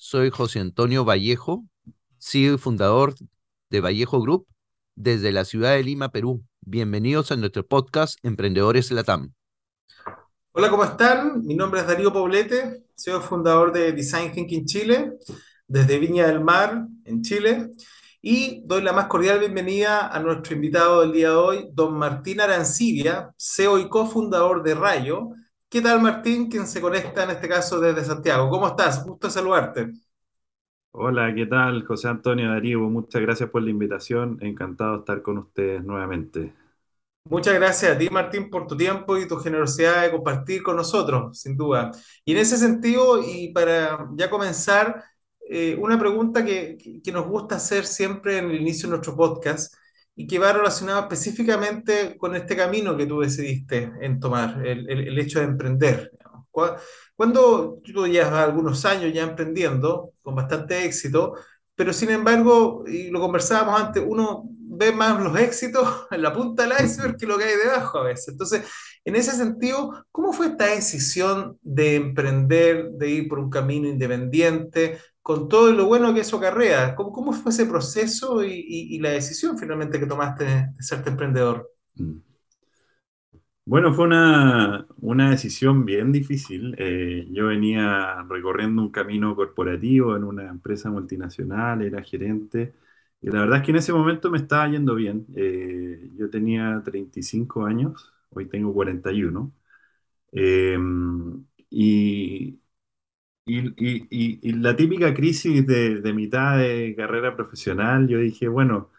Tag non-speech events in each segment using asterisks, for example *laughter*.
soy José Antonio Vallejo, CEO y fundador de Vallejo Group desde la ciudad de Lima, Perú. Bienvenidos a nuestro podcast Emprendedores Latam. Hola, ¿cómo están? Mi nombre es Darío Poblete, soy fundador de Design Thinking Chile, desde Viña del Mar, en Chile, y doy la más cordial bienvenida a nuestro invitado del día de hoy, don Martín Arancibia, CEO y cofundador de Rayo. ¿Qué tal, Martín, quien se conecta en este caso desde Santiago? ¿Cómo estás? Gusto saludarte. Hola, ¿qué tal? José Antonio Darío, muchas gracias por la invitación. Encantado de estar con ustedes nuevamente. Muchas gracias a ti, Martín, por tu tiempo y tu generosidad de compartir con nosotros, sin duda. Y en ese sentido, y para ya comenzar, eh, una pregunta que, que- que nos gusta hacer siempre en el inicio de nuestro podcast y que va relacionada específicamente con este camino que tú decidiste en tomar, el, el- hecho de emprender. Cuando tú llevas algunos años ya emprendiendo, con bastante éxito, pero sin embargo, y lo conversábamos antes, uno ve más los éxitos *laughs* en la punta del iceberg que lo que hay debajo a veces. Entonces, en ese sentido, ¿cómo fue esta decisión de emprender, de ir por un camino independiente, con todo lo bueno que eso acarrea? ¿Cómo, cómo fue ese proceso y, y- la decisión finalmente que tomaste de serte emprendedor? Mm. Bueno, fue una, una decisión bien difícil. Eh, yo venía recorriendo un camino corporativo en una empresa multinacional, era gerente, y la verdad es que en ese momento me estaba yendo bien. Eh, yo tenía 35 años, hoy tengo 41. Eh, y, y, y- y- la típica crisis de, de mitad de carrera profesional, yo dije, bueno,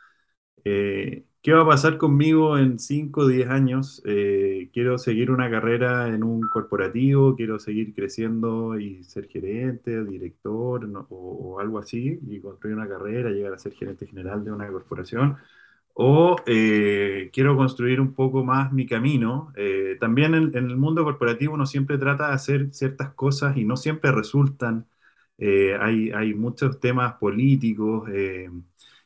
eh, ¿qué va a pasar conmigo en 5 o 10 años? Eh, quiero seguir una carrera en un corporativo, quiero seguir creciendo y ser gerente, director no- o, o algo así, y construir una carrera, llegar a ser gerente general de una corporación. O eh, quiero construir un poco más mi camino. Eh, también en, el mundo corporativo uno siempre trata de hacer ciertas cosas y no siempre resultan. Eh, hay, hay muchos temas políticos.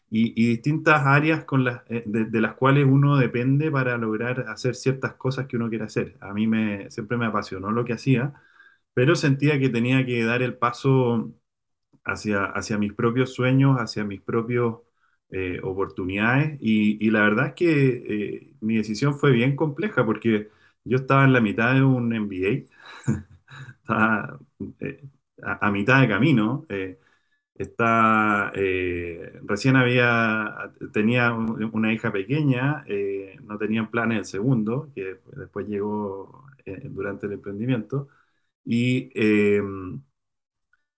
y, distintas áreas con las, de, de las cuales uno depende para lograr hacer ciertas cosas que uno quiere hacer. A mí me, siempre me apasionó lo que hacía, pero sentía que tenía que dar el paso hacia, hacia mis propios sueños, hacia mis propios eh, oportunidades. Y, y la verdad es que eh, mi decisión fue bien compleja porque yo estaba en la mitad de un MBA, *laughs* estaba eh, a, a mitad de camino. eh, Está, eh, recién había, tenía un- una hija pequeña, eh, no tenían planes el segundo, que después llegó durante el emprendimiento, y,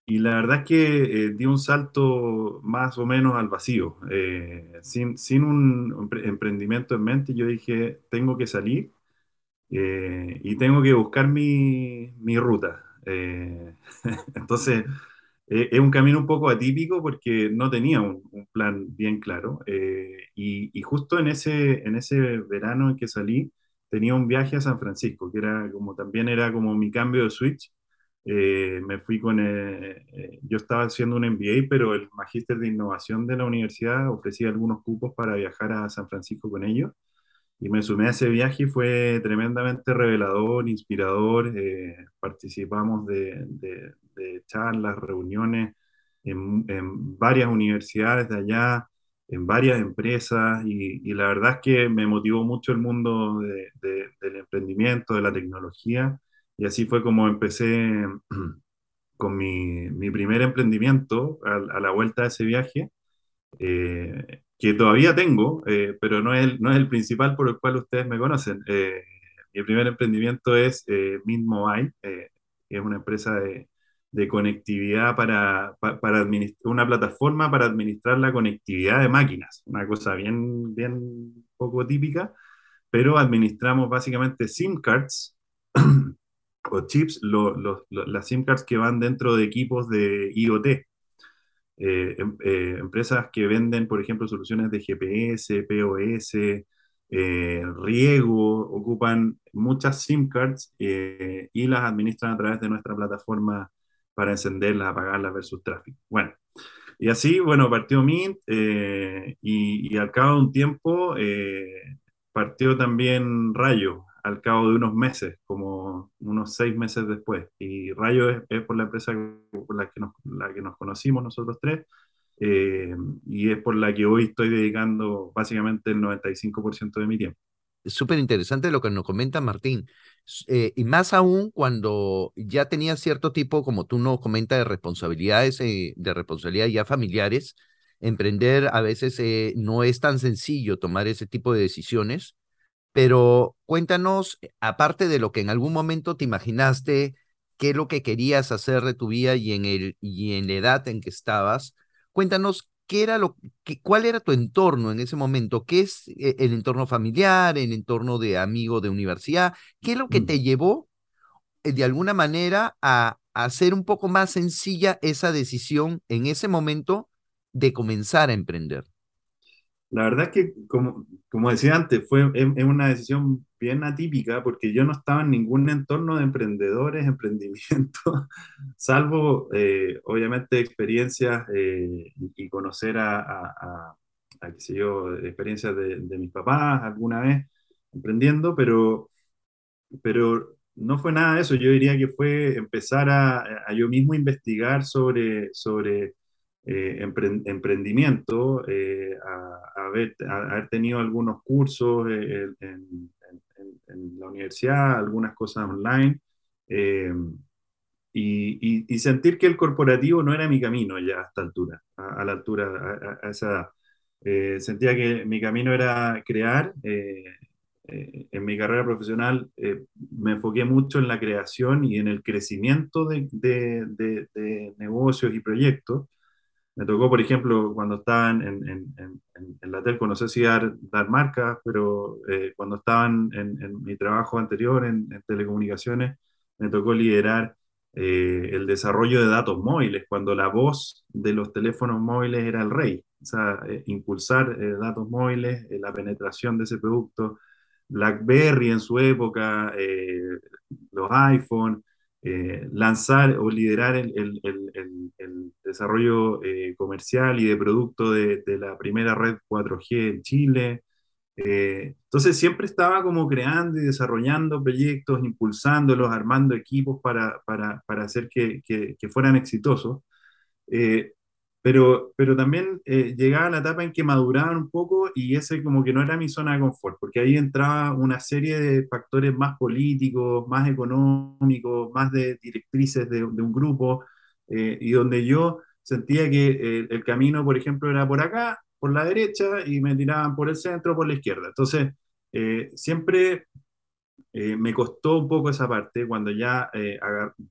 y la verdad es que eh, un salto más o menos al vacío, eh, sin, sin un empre- emprendimiento en mente, yo dije, tengo que salir eh, y tengo que buscar mi, mi ruta. Eh, *laughs* entonces... Eh, es un camino un poco atípico porque no tenía un, un plan bien claro. eh, y, y justo en ese, en ese verano en que salí, tenía un viaje a San Francisco, que era como también era como mi cambio de switch. Eh, me fui con, eh, eh, yo estaba haciendo un MBA, pero el magíster de innovación de la universidad ofrecía algunos cupos para viajar a San Francisco con ellos. Y me sumé a ese viaje y fue tremendamente revelador, inspirador. eh, participamos de, de- de charlas, reuniones en, en varias universidades de allá, en varias empresas, y, y la verdad es que me motivó mucho el mundo de- de- del emprendimiento, de la tecnología, y así fue como empecé *clears throat* con mi, mi primer emprendimiento a, la vuelta de ese viaje, eh, que todavía tengo, eh, pero no es, el, no es el principal por el cual ustedes me conocen. Eh, mi primer emprendimiento es Mint Mobile, que es una empresa de, conectividad para, pa- para una plataforma para administrar la conectividad de máquinas, una cosa bien, bien poco típica, pero administramos básicamente SIM cards *clears throat* o chips, lo- lo- lo- las SIM cards que van dentro de equipos de IoT. Eh, em- eh, empresas que venden, por ejemplo, soluciones de GPS, POS, eh, riego, ocupan muchas SIM cards eh, y las administran a través de nuestra plataforma para encenderlas, apagarlas versus tráfico. Bueno, y así, bueno, partió Mint eh, y, y al cabo de un tiempo eh, partió también Rayo, al cabo de unos meses, como unos seis meses después. Y Rayo es, por la empresa por la que nos, la que nos conocimos nosotros tres eh, y es por la que hoy estoy dedicando básicamente el 95% de mi tiempo. Es súper interesante lo que nos comenta Martín. Eh, y más aún cuando ya tenía cierto tipo, como tú nos comentas, de responsabilidades, eh, de responsabilidades ya familiares. Emprender a veces eh, no es tan sencillo tomar ese tipo de decisiones, pero cuéntanos, eh, aparte de lo que en algún momento te imaginaste, qué es lo que querías hacer de tu vida y en el, y en la edad en que estabas, cuéntanos qué era lo, qué- cuál era tu entorno en ese momento, qué es eh, el entorno familiar, el entorno de amigo de universidad, qué es lo que Mm. te llevó eh, de alguna manera a, a hacer un poco más sencilla esa decisión en ese momento de comenzar a emprender. La verdad que, como, como decía antes, fue, es, una decisión bien atípica porque yo no estaba en ningún entorno de emprendedores, *laughs* emprendimiento, salvo eh, obviamente experiencias eh, y, conocer a, a, a- a, qué sé yo, experiencias de, de mis papás alguna vez emprendiendo, pero, pero no fue nada de eso. Yo diría que fue empezar a yo mismo investigar sobre, sobre eh, empre- emprendimiento, eh, haber, tenido algunos cursos eh, en, la universidad, algunas cosas online, y, sentir que el corporativo no era mi camino ya a esta altura, a, la altura, esa sentía que mi camino era crear. en mi carrera profesional me enfoqué mucho en la creación y en el crecimiento de negocios y proyectos. Me tocó, por ejemplo, cuando estaba en, en, en, en- la telco, no sé si dar, dar marcas, pero eh, cuando estaban en, mi trabajo anterior en, telecomunicaciones, me tocó liderar eh, el desarrollo de datos móviles, cuando la voz de los teléfonos móviles era el rey. O sea, eh, impulsar eh, datos móviles, la penetración de ese producto. BlackBerry en su época, los iPhone, eh, lanzar o liderar el, el- el- desarrollo eh, comercial y de producto de, de la primera red 4G en Chile. Eh, entonces siempre estaba como creando y desarrollando proyectos, impulsándolos, armando equipos para, para, para hacer que, que- que fueran exitosos. Pero, pero también eh, llegaba la etapa en que maduraban un poco y ese como que no era mi zona de confort, porque ahí entraba una serie de factores más políticos, más económicos, más de directrices de, de un grupo, eh, y donde yo sentía que eh, el camino, por ejemplo, era por acá, por la derecha, y me tiraban por el centro, por la izquierda. Entonces, eh, siempre eh, me costó un poco esa parte cuando ya eh,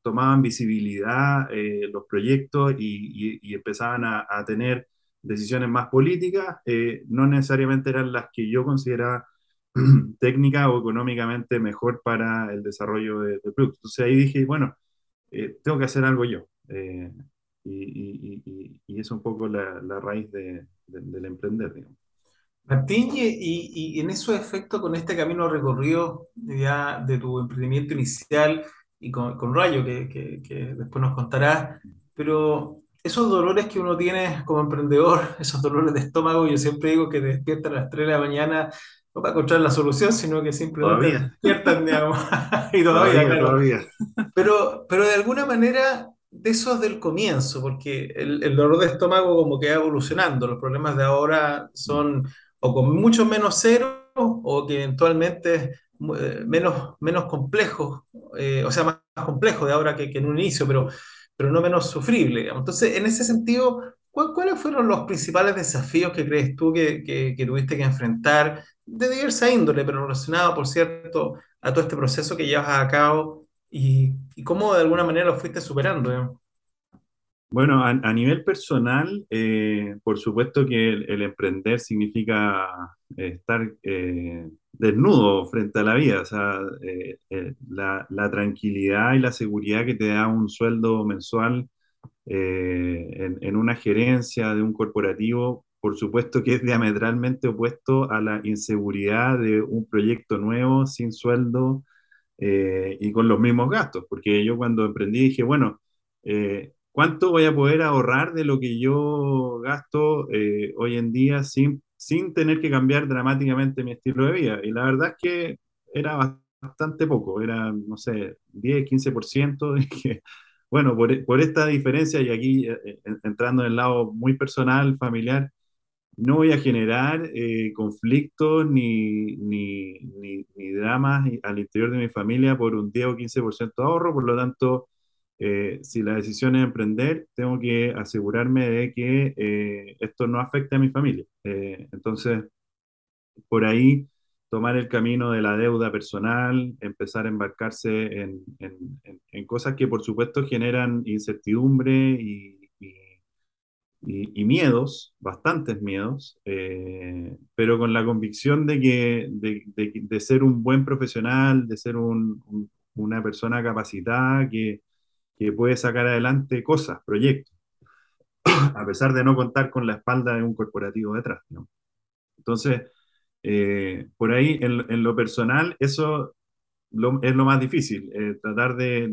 tomaban visibilidad eh, los proyectos y, empezaban a, tener decisiones más políticas, eh, no necesariamente eran las que yo consideraba *clears throat* técnica o económicamente mejor para el desarrollo de, de productos. Entonces ahí dije, bueno, tengo que hacer algo yo. Y, es un poco la, raíz de- de- del emprender, digamos. Martín, y, y- y en esos efectos, con este camino recorrido ya de tu emprendimiento inicial y con, con Rayo, que, que- que después nos contarás, pero esos dolores que uno tiene como emprendedor, *laughs* esos dolores de estómago, yo siempre digo que te despiertan a las 3 de la mañana, no para encontrar la solución, sino que simplemente Todavía. despiertan, digamos, *laughs* y todavía, Todavía, claro. todavía. Pero, pero de alguna manera, de esos del comienzo, porque el, el dolor de estómago como que va evolucionando, los problemas de ahora son o con mucho menos cero o que eventualmente eh, menos, menos complejos, eh, o sea, más, complejos de ahora que, en un inicio, pero, pero no menos sufrible. digamos. Entonces, en ese sentido, ¿cuál- ¿cuáles fueron los principales desafíos que crees tú que, que- tuviste que enfrentar de diversa índole, pero relacionado, por cierto, a todo este proceso que llevas a cabo y, y cómo de alguna manera lo fuiste superando? Bueno, a, nivel personal, eh, por supuesto que el, emprender significa eh, estar eh, desnudo frente a la vida, o sea, la, tranquilidad y la seguridad que te da un sueldo mensual en, una gerencia de un corporativo, por supuesto que es diametralmente opuesto a la inseguridad de un proyecto nuevo, sin sueldo y con los mismos gastos, porque yo cuando emprendí dije, bueno, ¿cuánto voy a poder ahorrar de lo que yo gasto eh, hoy en día sin, sin tener que cambiar dramáticamente mi estilo de vida? Y la verdad es que era bastante poco, era, no sé, 10, 15%, dije, bueno, por, por esta diferencia y aquí eh, eh, entrando en el lado muy personal, familiar, no voy a generar eh, conflictos ni, ni, ni, ni dramas al interior de mi familia por un 10 o 15% de ahorro, por lo tanto, eh, si la decisión es emprender, tengo que asegurarme de que eh, esto no afecte a mi familia. Eh, entonces, por ahí, tomar el camino de la deuda personal, empezar a embarcarse en, en- cosas que por supuesto generan incertidumbre y, y- miedos, bastantes miedos, pero con la convicción de que de, de- ser un buen profesional, de ser un- una persona capacitada que, que puede sacar adelante cosas, proyectos, *coughs* a pesar de no contar con la espalda de un corporativo detrás, ¿no? Entonces, eh, por ahí, en, lo personal, eso lo- es lo más difícil, eh, tratar de,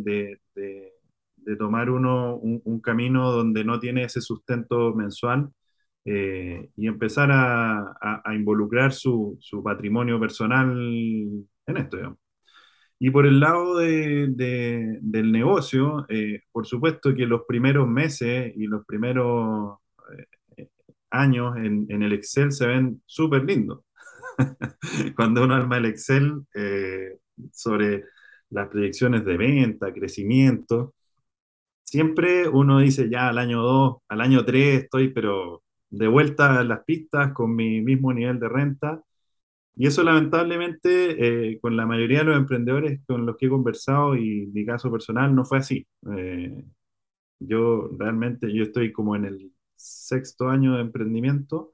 de- tomar uno un, camino donde no tiene ese sustento mensual eh, y empezar a, a- a involucrar su, su patrimonio personal en esto, digamos. Y por el lado de- de- del negocio, eh, por supuesto que los primeros meses y los primeros eh, años en, en el Excel se ven súper lindos. *laughs* Cuando uno arma el Excel eh, sobre las proyecciones de venta, crecimiento, siempre uno dice ya al año 2, al año 3 estoy, pero de vuelta a las pistas con mi mismo nivel de renta. Y eso lamentablemente eh, con la mayoría de los emprendedores con los que he conversado y mi caso personal no fue así. Eh, yo realmente, yo estoy como en el sexto año de emprendimiento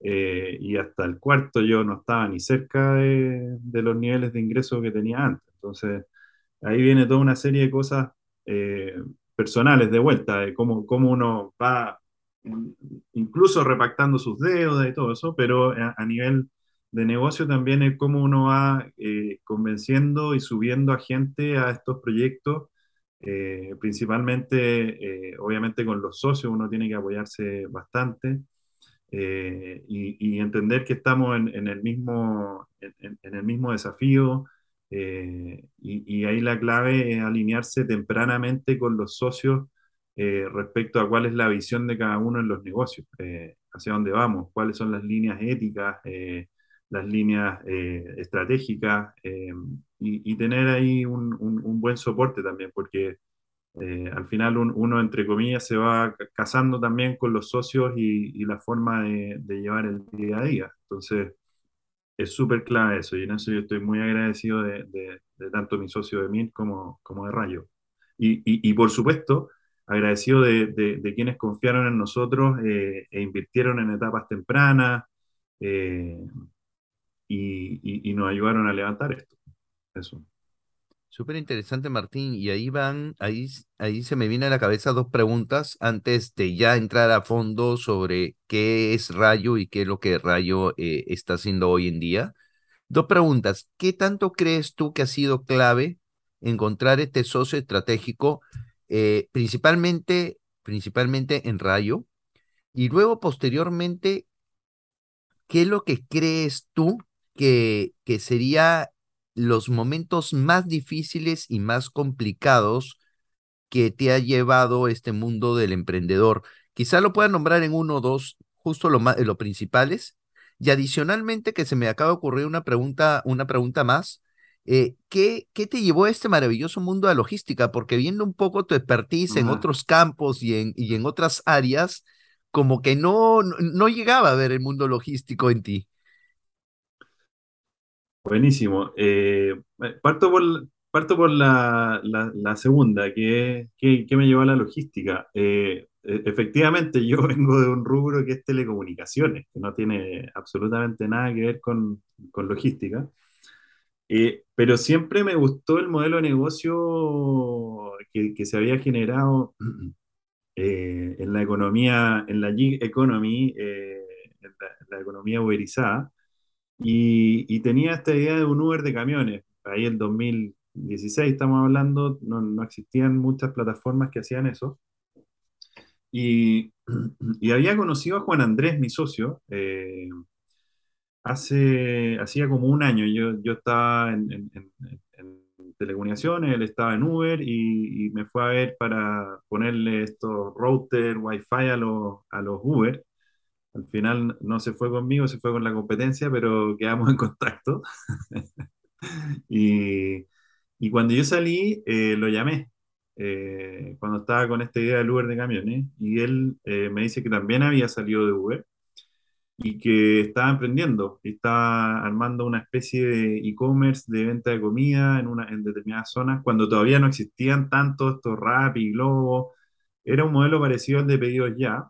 eh, y hasta el cuarto yo no estaba ni cerca de, de los niveles de ingreso que tenía antes. Entonces, ahí viene toda una serie de cosas eh, personales de vuelta, de cómo, cómo uno va incluso repactando sus deudas y todo eso, pero a, a nivel de negocio también es cómo uno va eh, convenciendo y subiendo a gente a estos proyectos. eh, principalmente, eh, obviamente con los socios uno tiene que apoyarse bastante y, entender que estamos en, el mismo, en, el mismo desafío y, ahí la clave es alinearse tempranamente con los socios respecto a cuál es la visión de cada uno en los negocios, hacia dónde vamos, cuáles son las líneas éticas, las líneas eh, estratégicas eh, y, y tener ahí un, un- un buen soporte también, porque eh, al final un- uno, entre comillas, se va ca- casando también con los socios y, y la forma de, de llevar el día a día. Entonces, es súper clave eso y en eso yo estoy muy agradecido de, de- de tanto mi socio de MIN como, como de Rayo. Y, y- por supuesto, agradecido de, de- de quienes confiaron en nosotros eh, e invirtieron en etapas tempranas eh, y, y- nos ayudaron a levantar esto. Eso. Súper interesante, Martín. Y ahí van, ahí, ahí se me viene a la cabeza dos preguntas antes de ya entrar a fondo sobre qué es Rayo y qué es lo que Rayo eh, está haciendo hoy en día. Dos preguntas. ¿Qué tanto crees tú que ha sido clave encontrar este socio estratégico, eh, principalmente, principalmente en Rayo? Y luego, posteriormente, ¿qué es lo que crees tú que, que sería los momentos más difíciles y más complicados que te ha llevado este mundo del emprendedor? Quizá lo pueda nombrar en uno o dos, justo lo más, los principales. Y adicionalmente que se me acaba de ocurrir una pregunta, una pregunta más. Eh, ¿qué, qué te llevó a este maravilloso mundo de la logística? Porque viendo un poco tu expertise en otros campos y en, y en otras áreas, como que no, no, no llegaba a ver el mundo logístico en ti. Buenísimo. Eh, parto por, parto por la, la- segunda, que es ¿qué, qué me llevó a la logística? Eh, e- efectivamente, *laughs* yo vengo de un rubro que es telecomunicaciones, que no tiene absolutamente nada que ver con, con logística. Eh, pero siempre me gustó el modelo de negocio que, que se había generado *clears throat* eh, en la economía, en la gig economy, eh, la economía uberizada y, tenía esta idea de un Uber de camiones. Ahí en 2016 estamos hablando, no, no existían muchas plataformas que hacían eso. Y, *clears throat* y había conocido a Juan Andrés, mi socio, eh, hace, hacía como un año. Yo, yo estaba en, en- en- en él estaba en Uber y, y me fue a ver para ponerle estos router, Wi-Fi a los, a los Uber. Al final no se fue conmigo, se fue con la competencia, pero quedamos *laughs* en contacto. Y, cuando yo salí, eh, lo llamé, eh, cuando estaba con esta idea del Uber de camiones, y él eh, me dice que también había salido de Uber y que estaba emprendiendo, y estaba armando una especie de e-commerce de venta de comida en, una, en determinadas zonas, cuando todavía no existían tanto estos Rappi, Globo, era un modelo parecido al de pedidos ya,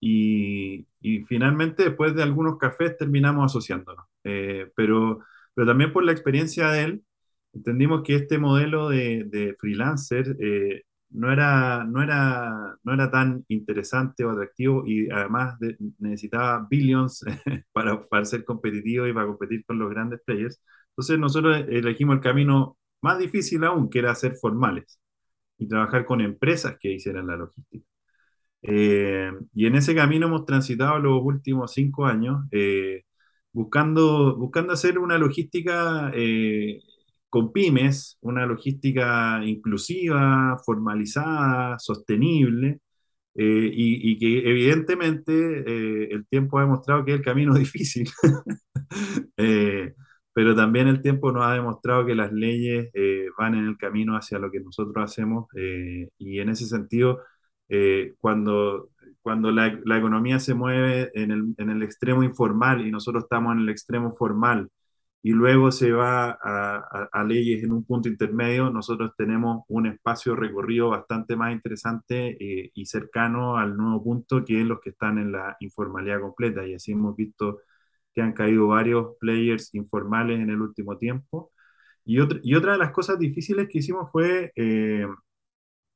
y, y finalmente, después de algunos cafés, terminamos asociándonos. Eh, pero, pero también por la experiencia de él, entendimos que este modelo de, de freelancer eh, no era, no era, no era tan interesante o atractivo y además de- necesitaba billions *laughs* para, para ser competitivo y para competir con los grandes players. Entonces nosotros elegimos el camino más difícil aún, que era ser formales y trabajar con empresas que hicieran la logística. Eh, y en ese camino hemos transitado los últimos cinco años, eh, buscando, buscando hacer una logística eh, con pymes, una logística inclusiva, formalizada, sostenible, eh, y, y que evidentemente eh, el tiempo ha demostrado que es el camino *laughs* difícil, *laughs* Eh, pero también el tiempo nos ha demostrado que las leyes eh, van en el camino hacia lo que nosotros hacemos, eh, y en ese sentido eh, cuando, cuando la, la economía se mueve en el, en el extremo informal y nosotros estamos en el extremo formal y luego se va a, a- a leyes en un punto intermedio, nosotros tenemos un espacio recorrido bastante más interesante eh, y cercano al nuevo punto que los que están en la informalidad completa. Y así hemos visto que han caído varios players informales en el último tiempo. Y, otra y otra de las cosas difíciles que hicimos fue eh,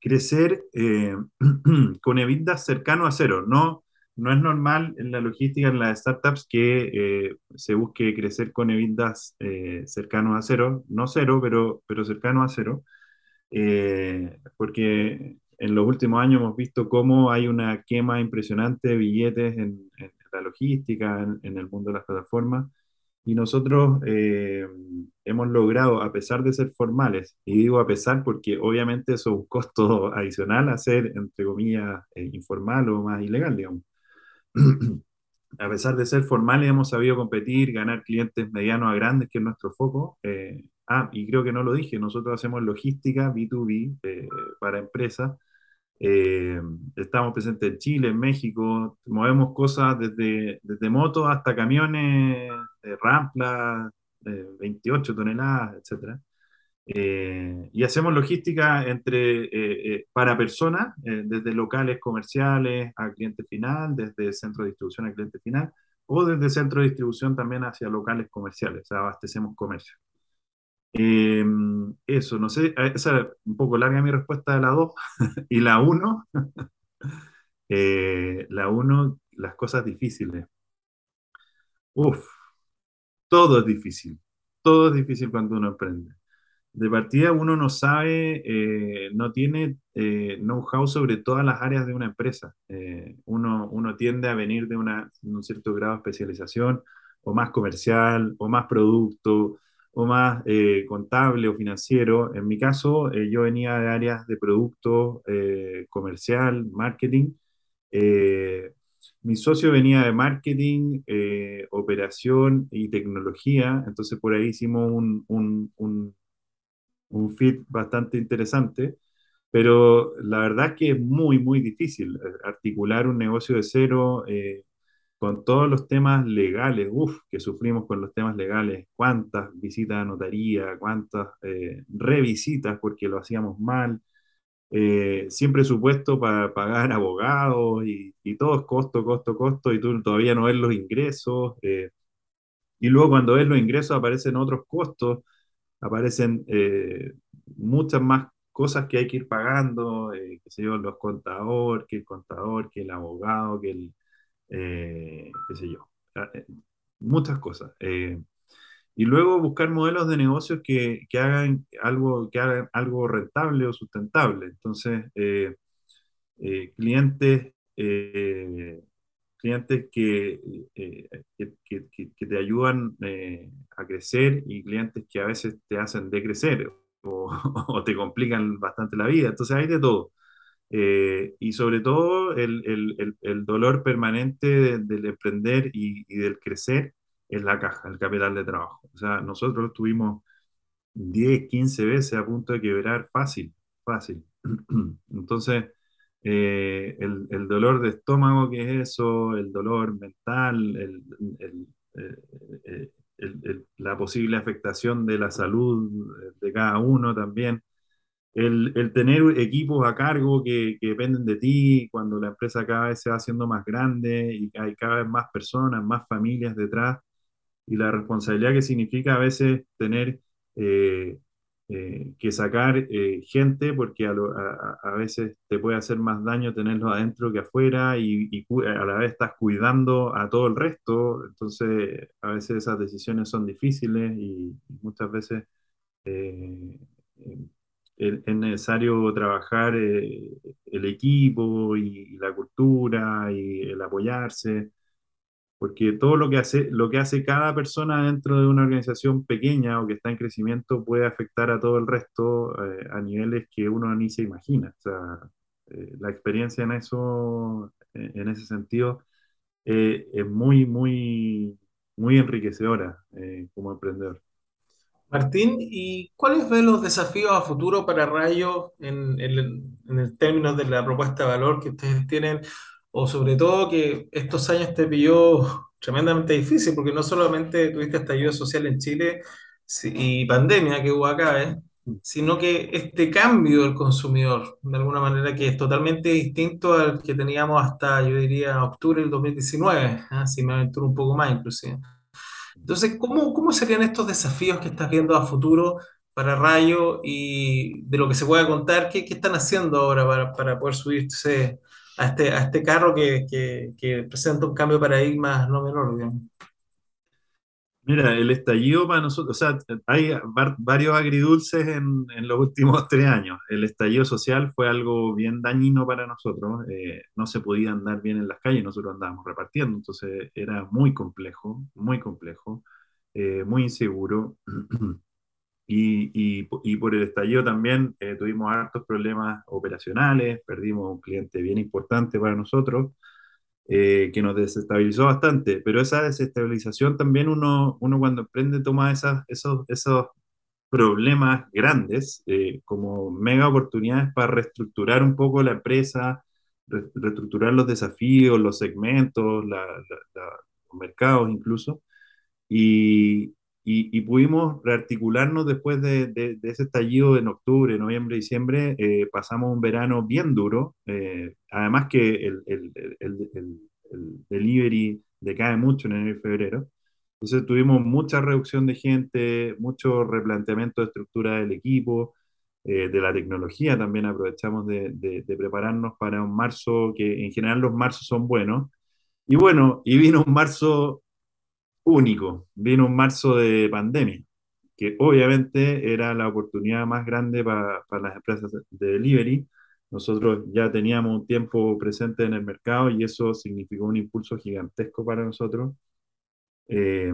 crecer eh, *clears throat* con EBITDA cercano a cero. No, no es normal en la logística, en las startups, que eh, se busque crecer con EBITDA eh, cercanos a cero, no cero, pero, pero cercano a cero, porque en los últimos años hemos visto cómo hay una quema impresionante de billetes en, en la logística, en, en el mundo de las plataformas. Y nosotros eh, hemos logrado, a pesar de ser formales, y digo a pesar porque obviamente eso es un costo *laughs* adicional a ser, entre comillas, eh, informal o más ilegal, digamos. *clears throat* A pesar de ser formales, hemos sabido competir, ganar clientes medianos a grandes, que es nuestro foco. Eh, ah, y creo que no lo dije, nosotros hacemos logística B2B eh, para empresas. Eh, estamos presentes en Chile, en México, movemos cosas desde, desde motos hasta camiones, eh, ramplas, eh, 28 toneladas, etcétera. Eh, y hacemos logística entre, eh, eh, para personas, eh, desde locales comerciales a cliente final, desde centro de distribución a cliente final, o desde centro de distribución también hacia locales comerciales, abastecemos comercio. Eh, eso, no sé, eh, esa es un poco larga mi respuesta de la 2 *laughs* y la 1, *laughs* eh, la 1, las cosas difíciles. Uf, todo es difícil, todo es difícil cuando uno emprende. De partida uno no sabe, eh, no tiene know-how sobre todas las áreas de una empresa. Uno, uno tiende a venir de, una, un cierto grado de especialización, o más comercial, o más producto, o más eh, contable o financiero. En mi caso, eh, yo venía de áreas de producto, eh, comercial, marketing, eh, mi socio venía de marketing, eh, operación y tecnología, entonces por ahí hicimos un, un, un, un fit bastante interesante, pero la verdad es que es muy, muy difícil eh, articular un negocio de cero con todos los temas legales, uff, que sufrimos con los temas legales, cuántas visitas a notaría, cuántas eh, revisitas porque lo hacíamos mal, eh, siempre supuesto para pagar *laughs* abogados y, y todo es costo, costo, costo, y tú todavía no ves los ingresos, eh, y luego cuando ves los ingresos aparecen otros costos, aparecen eh, muchas más cosas que hay que ir pagando, qué sé yo, los contadores, que el contador, que el abogado, que el, eh, qué sé yo, ah, eh, muchas cosas. Eh, y luego buscar modelos de negocios que, que hagan algo, que hagan algo rentable o sustentable. Entonces, clientes, clientes que, que, te ayudan a crecer y clientes que a veces te hacen decrecer *laughs* o te complican bastante la vida. Entonces, hay de todo. Eh, y sobre todo el, el- el- dolor permanente de- del emprender y, del crecer es la caja, el capital de trabajo. O sea, nosotros estuvimos 10 15 veces a punto de quebrar fácil, fácil. *clears throat* Entonces, eh, el, el dolor de estómago que es eso, el dolor mental, el, eh, la posible afectación de la salud de cada uno también el, tener equipos a cargo que, dependen de ti, cuando la empresa cada vez se va haciendo más grande y hay cada vez más personas, más familias detrás, y la responsabilidad que significa a veces tener eh, eh, que sacar eh, gente, porque a, veces te puede hacer más daño tenerlos adentro que afuera y, a la vez estás cuidando a todo el resto, entonces a veces esas decisiones son difíciles y muchas veces es es necesario trabajar eh, el equipo y, la cultura y el apoyarse, porque todo lo que hace, lo que hace cada persona dentro de una organización pequeña o que está en crecimiento puede afectar a todo el resto eh, a niveles que uno ni se imagina. Eh, la experiencia en eso, en ese sentido, es muy, muy, muy enriquecedora como emprendedor. Martín, ¿y cuáles ven los desafíos a futuro para Rayo en, en- en el términos de la propuesta de valor que ustedes tienen? O sobre todo que estos años te pilló tremendamente difícil, porque no solamente tuviste estallido social en Chile y pandemia que hubo acá, ¿eh? sino que este cambio del consumidor, de alguna manera que es totalmente distinto al que teníamos hasta, yo diría, octubre del 2019, ¿ah? Si me aventuro un poco más inclusive. Entonces, ¿cómo, cómo serían estos desafíos que estás viendo a futuro para Rayo y de lo que se pueda contar? ¿Qué, qué están haciendo ahora para, para poder subirse a este, a este carro que, que- que presenta un cambio de paradigma no menor, digamos? Mira, el estallido para nosotros, o sea, hay var- varios agridulces en, en los últimos *laughs* tres años. El estallido social fue algo bien dañino para nosotros. eh, no se podía andar bien en las calles, nosotros andábamos repartiendo, entonces era muy complejo, muy complejo, eh, muy inseguro. *clears throat* Y, y- y por el estallido también eh, tuvimos hartos problemas operacionales, perdimos un cliente bien importante para nosotros eh, que nos desestabilizó bastante, pero esa desestabilización también uno, uno cuando emprende toma esas, esos, esos problemas grandes eh, como mega oportunidades para reestructurar un poco la empresa, re- reestructurar los desafíos, los segmentos, la- los mercados incluso, y, y- y pudimos rearticularnos después de, de- de ese estallido en octubre, noviembre, diciembre. eh, pasamos un verano bien duro. eh, además que el, el- el- el- el- el delivery decae mucho en enero y febrero. Entonces tuvimos mucha reducción de gente, mucho replanteamiento de estructura del equipo, eh, de la tecnología también aprovechamos de, de- de prepararnos para un marzo, que en general los marzos son buenos. Y bueno, y vino un marzo único. Vino un marzo de pandemia, que obviamente era la oportunidad más grande para, las empresas de delivery. Nosotros ya teníamos un tiempo presente en el mercado y eso significó un impulso gigantesco para nosotros. Eh,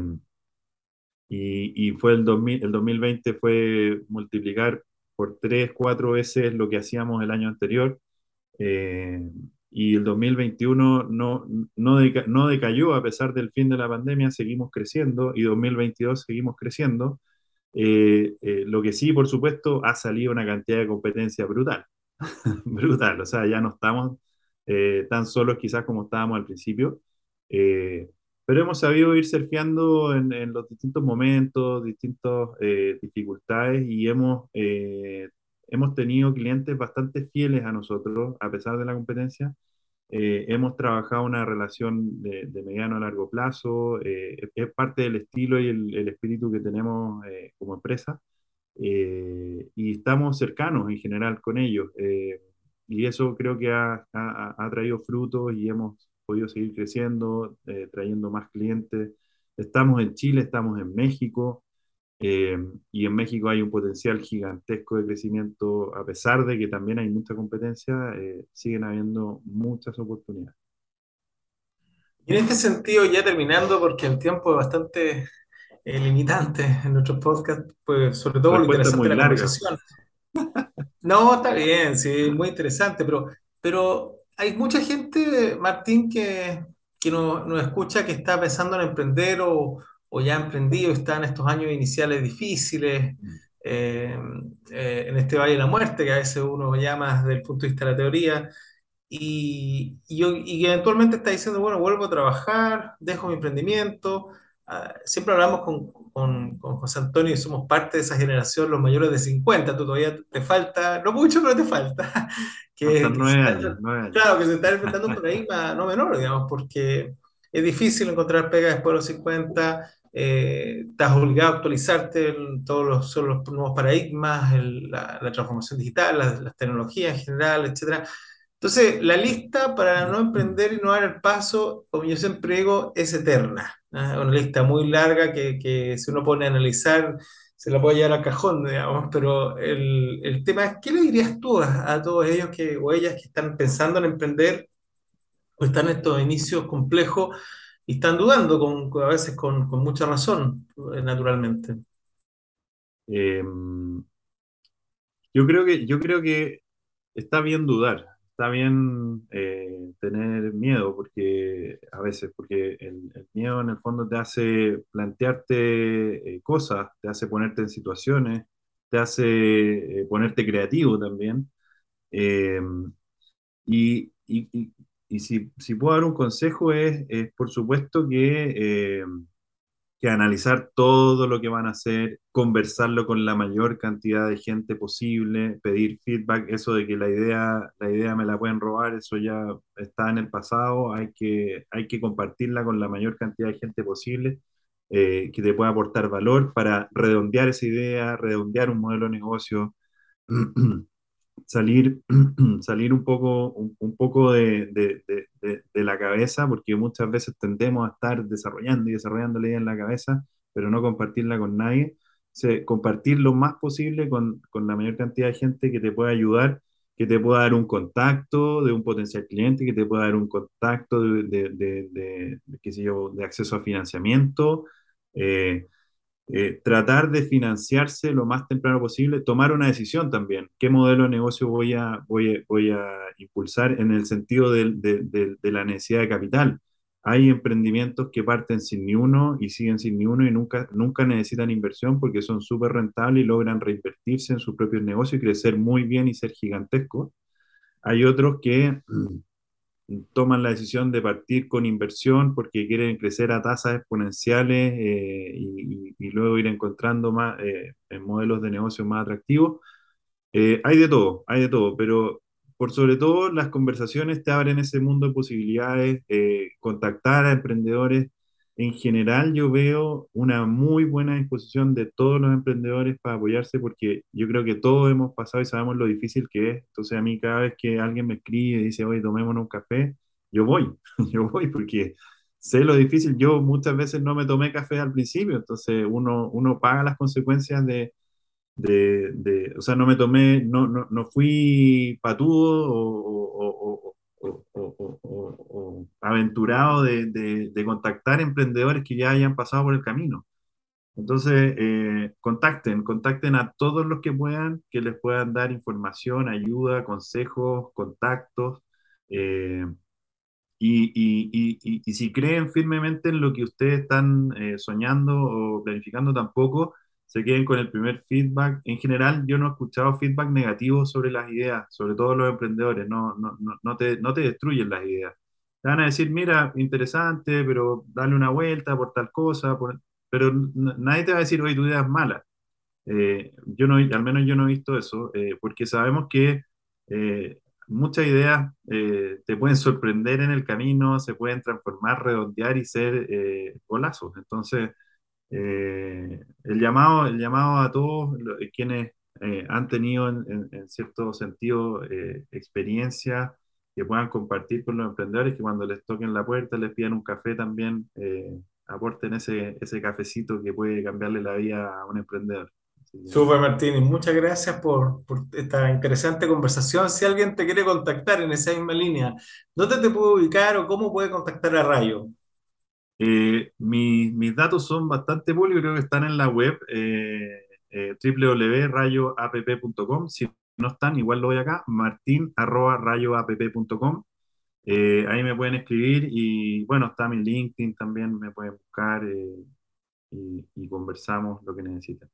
y, y fue el 2000, el 2020 fue multiplicar por tres, cuatro veces lo que hacíamos el año anterior. Eh, y el 2021 no, no, deca- no decayó a pesar del fin de la pandemia, seguimos creciendo y 2022 seguimos creciendo. Eh, eh, lo que sí, por supuesto, ha salido una cantidad de competencia brutal, *laughs* brutal, o sea, ya no estamos eh, tan solos quizás como estábamos al principio, eh, pero hemos sabido ir surfeando en, en los distintos momentos, distintas eh, dificultades y hemos, eh, hemos tenido clientes bastante fieles a nosotros a pesar de la competencia eh, hemos trabajado una relación de, de mediano a largo plazo, eh, es parte del estilo y el, el espíritu que tenemos eh, como empresa, eh, y estamos cercanos en general con ellos, eh, y eso creo que ha, ha- ha traído frutos y hemos podido seguir creciendo, eh, trayendo más clientes. Estamos en Chile, estamos en México. Eh, y en México hay un potencial gigantesco de crecimiento, a pesar de que también hay mucha competencia, eh, siguen habiendo muchas oportunidades. Y en este sentido, ya terminando, porque el tiempo es bastante eh, limitante en nuestros podcasts, pues sobre todo por lo interesante de la conversación. No, está bien, sí, muy interesante, pero, pero hay mucha gente, Martín, que, que nos, nos escucha que está pensando en emprender o, o ya ha emprendido, está en estos años iniciales difíciles, eh, eh, en este Valle de la Muerte, que a veces uno llama desde el punto de vista de la teoría, y, y, y eventualmente está diciendo, bueno, vuelvo a trabajar, dejo mi emprendimiento. Ah, siempre hablamos con, con, con José Antonio y somos parte de esa generación, los mayores de 50. Tú todavía te falta, no mucho, pero te falta. *laughs* Que, Hasta que está, nueve años. claro, que se está enfrentando un paradigma no menor, digamos, porque es difícil encontrar pega después de los 50. Eh, estás obligado a actualizarte en todos los, son los nuevos paradigmas, el- la, la transformación digital, las, tecnologías en general, etcétera. Entonces, la lista para no emprender y no dar el paso, como yo siempre digo, es eterna. ¿ah? Una lista muy larga que, que si uno pone a analizar, se la puede llevar al cajón, digamos, pero el, el tema es, ¿qué le dirías tú a, a todos ellos que, o ellas que están pensando en emprender o están en estos inicios complejos y están dudando, a veces con, mucha razón, eh, naturalmente? Eh, yo creo que, yo creo que está bien dudar, está bien eh, tener miedo, porque a veces, porque el, miedo en el fondo te hace plantearte eh, cosas, te hace ponerte en situaciones, te hace ponerte creativo también. Y- y- y si, si puedo dar un consejo es, es por supuesto que, eh, que analizar todo lo que van a hacer, conversarlo con la mayor cantidad de gente posible, pedir feedback, eso de que la idea, la idea me la pueden robar, eso ya está en el pasado, hay que, hay que compartirla con la mayor cantidad de gente posible, eh, que te pueda aportar valor para redondear esa idea, redondear un modelo de negocio. *clears throat* salir, *clears throat* salir un poco, un, poco de, de- la cabeza, porque muchas veces tendemos a estar desarrollando y desarrollando la en la cabeza, pero no compartirla con nadie. O sea, compartir lo más posible con, con la mayor cantidad de gente que te pueda ayudar, que te pueda dar un contacto de un potencial cliente, que te pueda dar un contacto de, qué sé yo, de acceso a financiamiento. eh, eh, tratar de financiarse lo más temprano posible, tomar una decisión también, qué modelo de negocio voy a, voy a, impulsar en el sentido de, de- de la necesidad de capital. Hay emprendimientos que parten sin ni uno y siguen sin ni uno y nunca, nunca necesitan inversión porque son súper rentables y logran reinvertirse en sus propios negocios y crecer muy bien y ser gigantescos. Hay otros que toman la decisión de partir con inversión porque quieren crecer a tasas exponenciales eh, y, luego ir encontrando más eh, modelos de negocio más atractivos. Eh, hay de todo, hay de todo, pero por sobre todo las conversaciones te abren ese mundo de posibilidades, eh, contactar a emprendedores. En general yo veo una muy buena disposición de todos los emprendedores para apoyarse porque yo creo que todos hemos pasado y sabemos lo difícil que es. Entonces a mí cada vez que alguien me escribe y dice, oye, tomémonos un café, yo voy, *laughs* yo voy porque sé lo difícil. Yo muchas veces no me tomé café al principio, entonces uno, uno paga las consecuencias de de, de- o sea, no me tomé, no, no, no fui patudo o, o- o- o- o- aventurado de, de- de contactar emprendedores que ya hayan pasado por el camino. Entonces, eh, contacten, contacten a todos los que puedan, que les puedan dar información, ayuda, consejos, contactos. Eh, y, y- y- y- y si creen firmemente en lo que ustedes están eh, soñando o planificando, tampoco se queden con el primer feedback. En general, yo no he escuchado feedback negativo sobre las ideas, sobre todo los emprendedores. No, no, no, no te, no te destruyen las ideas. Te van a decir, mira, interesante, pero dale una vuelta por tal cosa, por- pero nadie te va a decir, oye, tu idea es mala. Eh, yo no, al menos yo no he visto eso, eh, porque sabemos que eh, muchas ideas eh, te pueden sorprender en el camino, se pueden transformar, redondear y ser eh, golazos. Entonces, eh, el llamado, el llamado a todos lo- quienes eh, han tenido en, en- en cierto sentido eh, experiencia que puedan compartir con los emprendedores, que cuando les toquen la puerta, les pidan un café también, eh, aporten ese, ese cafecito que puede cambiarle la vida a un emprendedor. Super Martín, muchas gracias por, por esta interesante conversación. Si alguien te quiere contactar en esa misma línea, ¿dónde te puede ubicar o cómo puede contactar a Rayo? Eh, mi- mis datos son bastante públicos, creo que están en la web eh, eh, www.rayoapp.com. Si no están, igual lo voy acá, martin.rayoapp.com. Eh, ahí me pueden escribir y bueno, está mi LinkedIn también, me pueden buscar eh, y, conversamos lo que necesiten.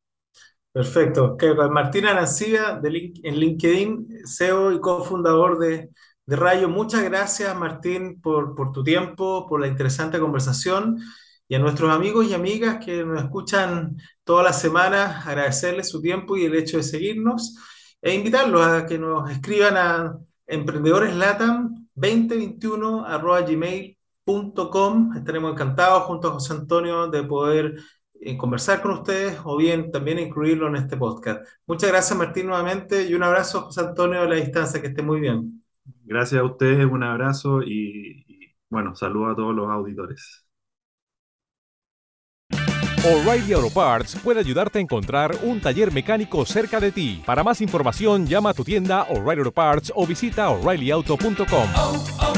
Perfecto. Martín Arancibia de en LinkedIn, CEO y cofundador de, de Rayo. Muchas gracias, Martín, por, tu tiempo, por la interesante conversación. Y a nuestros amigos y amigas que nos escuchan todas las semanas, agradecerles su tiempo y el hecho de seguirnos e invitarlos a que nos escriban a emprendedoreslatam2021@gmail.com. Estaremos encantados junto a José Antonio de poder eh, conversar con ustedes o bien también incluirlo en este podcast. Muchas gracias, Martín, nuevamente y un abrazo, José Antonio, a la distancia. Que esté muy bien. Gracias a ustedes, un abrazo y, y, bueno, saludo a todos los auditores. O'Reilly Auto Parts puede ayudarte a encontrar un taller mecánico cerca de ti. Para más información, llama a tu tienda O'Reilly Auto Parts o visita oreillyauto.com. oh, oh.